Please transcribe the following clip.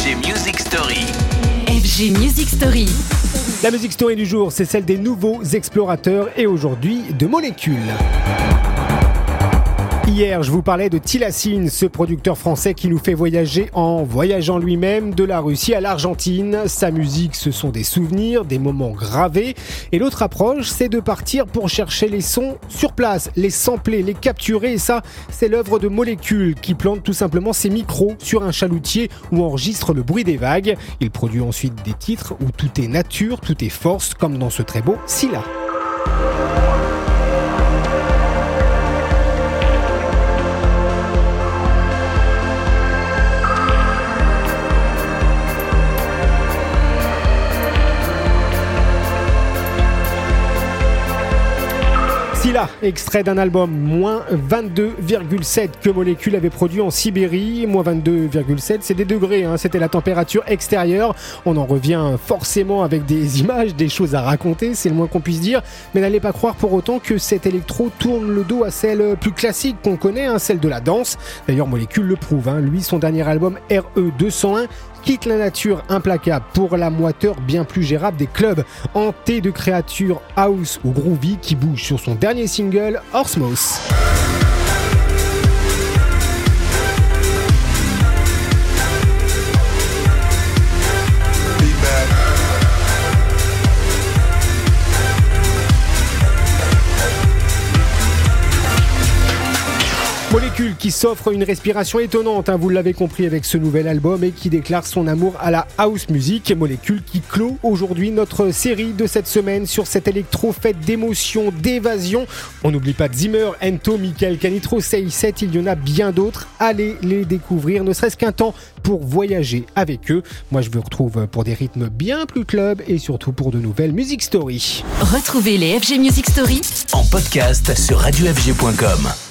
FG Music Story. FG Music Story. La musique story du jour, c'est celle des nouveaux explorateurs et aujourd'hui de molécules. Hier, je vous parlais de Tilacine, ce producteur français qui nous fait voyager en voyageant lui-même de la Russie à l'Argentine. Sa musique, ce sont des souvenirs, des moments gravés. Et l'autre approche, c'est de partir pour chercher les sons sur place, les sampler, les capturer. Et ça, c'est l'œuvre de Molécule qui plante tout simplement ses micros sur un chalutier où enregistre le bruit des vagues. Il produit ensuite des titres où tout est nature, tout est force, comme dans ce très beau Scylla. Extrait d'un album moins 22,7 que Molécule avait produit en Sibérie. Moins 22,7, c'est des degrés, hein. c'était la température extérieure. On en revient forcément avec des images, des choses à raconter, c'est le moins qu'on puisse dire. Mais n'allez pas croire pour autant que cet électro tourne le dos à celle plus classique qu'on connaît, hein, celle de la danse. D'ailleurs, Molécule le prouve. Hein. Lui, son dernier album RE 201 quitte la nature implacable pour la moiteur bien plus gérable des clubs hantés de créatures house ou groovy qui bougent sur son dernier single Horsemouth. Molécule qui s'offre une respiration étonnante, hein, vous l'avez compris avec ce nouvel album et qui déclare son amour à la house music. Molécule qui clôt aujourd'hui notre série de cette semaine sur cette électro faite d'émotion, d'évasion. On n'oublie pas Zimmer, Ento, Michael Canitro, Say7, il y en a bien d'autres. Allez les découvrir, ne serait-ce qu'un temps pour voyager avec eux. Moi je vous retrouve pour des rythmes bien plus club et surtout pour de nouvelles music stories. Retrouvez les FG Music Story En podcast sur radiofg.com.